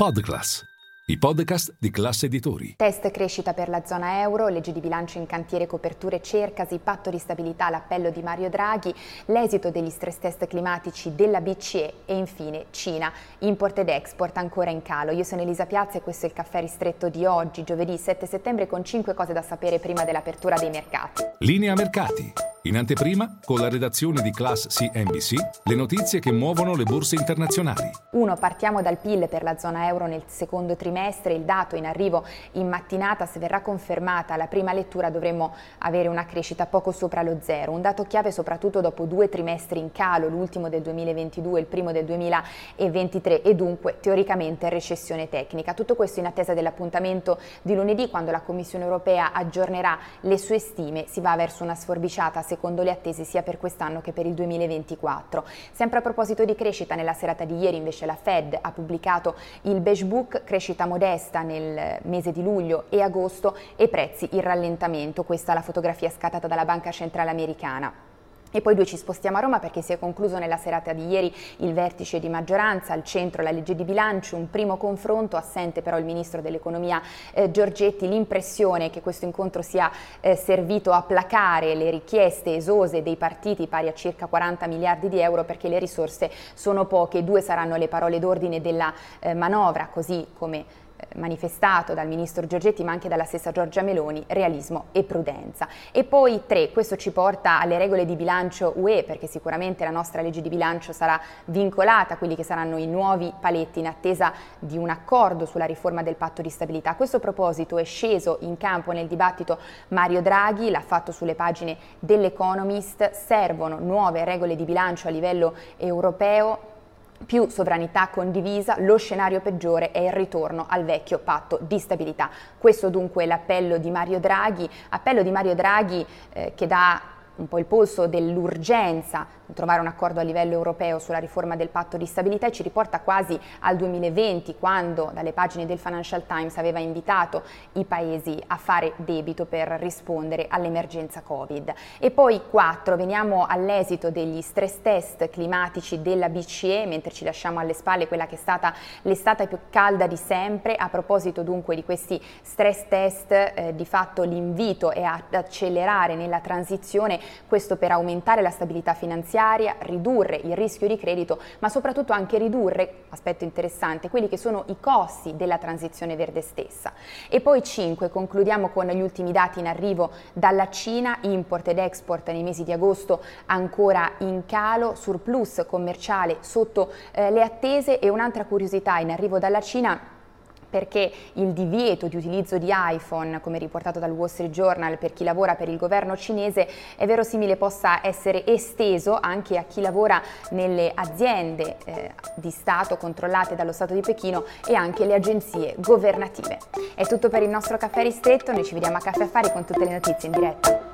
Podclass, i podcast di classe editori. Test crescita per la zona euro, legge di bilancio in cantiere, coperture cercasi, patto di stabilità, l'appello di Mario Draghi, l'esito degli stress test climatici della BCE e infine Cina, import ed export ancora in calo. Io sono Elisa Piazza e questo è il caffè ristretto di oggi, giovedì 7 settembre con 5 cose da sapere prima dell'apertura dei mercati. Linea mercati. In anteprima, con la redazione di Class CNBC, le notizie che muovono le borse internazionali. 1. Partiamo dal PIL per la zona euro nel secondo trimestre. Il dato in arrivo in mattinata, se verrà confermata la prima lettura, dovremmo avere una crescita poco sopra lo zero. Un dato chiave soprattutto dopo due trimestri in calo, l'ultimo del 2022 e il primo del 2023 e dunque teoricamente recessione tecnica. Tutto questo in attesa dell'appuntamento di lunedì quando la Commissione europea aggiornerà le sue stime. Si va verso una sforbiciata secondo le attese sia per quest'anno che per il 2024. Sempre a proposito di crescita, nella serata di ieri invece la Fed ha pubblicato il Beige Book, crescita modesta nel mese di luglio e agosto e prezzi in rallentamento. Questa è la fotografia scattata dalla Banca Centrale Americana. E poi due ci spostiamo a Roma perché si è concluso nella serata di ieri il vertice di maggioranza, al centro la legge di bilancio, un primo confronto, assente però il ministro dell'economia eh, Giorgetti, l'impressione che questo incontro sia eh, servito a placare le richieste esose dei partiti pari a circa 40 miliardi di euro perché le risorse sono poche, due saranno le parole d'ordine della eh, manovra, così come manifestato dal ministro Giorgetti ma anche dalla stessa Giorgia Meloni, realismo e prudenza. E poi tre, questo ci porta alle regole di bilancio UE perché sicuramente la nostra legge di bilancio sarà vincolata a quelli che saranno i nuovi paletti in attesa di un accordo sulla riforma del patto di stabilità. A questo proposito è sceso in campo nel dibattito Mario Draghi, l'ha fatto sulle pagine dell'Economist, servono nuove regole di bilancio a livello europeo più sovranità condivisa, lo scenario peggiore è il ritorno al vecchio patto di stabilità. Questo dunque è l'appello di Mario Draghi, appello di Mario Draghi eh, che dà un po' il polso dell'urgenza di trovare un accordo a livello europeo sulla riforma del patto di stabilità e ci riporta quasi al 2020 quando dalle pagine del Financial Times aveva invitato i paesi a fare debito per rispondere all'emergenza Covid. E poi quattro, veniamo all'esito degli stress test climatici della BCE mentre ci lasciamo alle spalle quella che è stata l'estate più calda di sempre. A proposito dunque di questi stress test, eh, di fatto l'invito è ad accelerare nella transizione questo per aumentare la stabilità finanziaria, ridurre il rischio di credito, ma soprattutto anche ridurre, aspetto interessante, quelli che sono i costi della transizione verde stessa. E poi 5, concludiamo con gli ultimi dati in arrivo dalla Cina, import ed export nei mesi di agosto ancora in calo, surplus commerciale sotto eh, le attese e un'altra curiosità in arrivo dalla Cina perché il divieto di utilizzo di iPhone, come riportato dal Wall Street Journal, per chi lavora per il governo cinese è verosimile possa essere esteso anche a chi lavora nelle aziende eh, di Stato controllate dallo Stato di Pechino e anche le agenzie governative. È tutto per il nostro caffè ristretto, noi ci vediamo a Caffè Affari con tutte le notizie in diretta.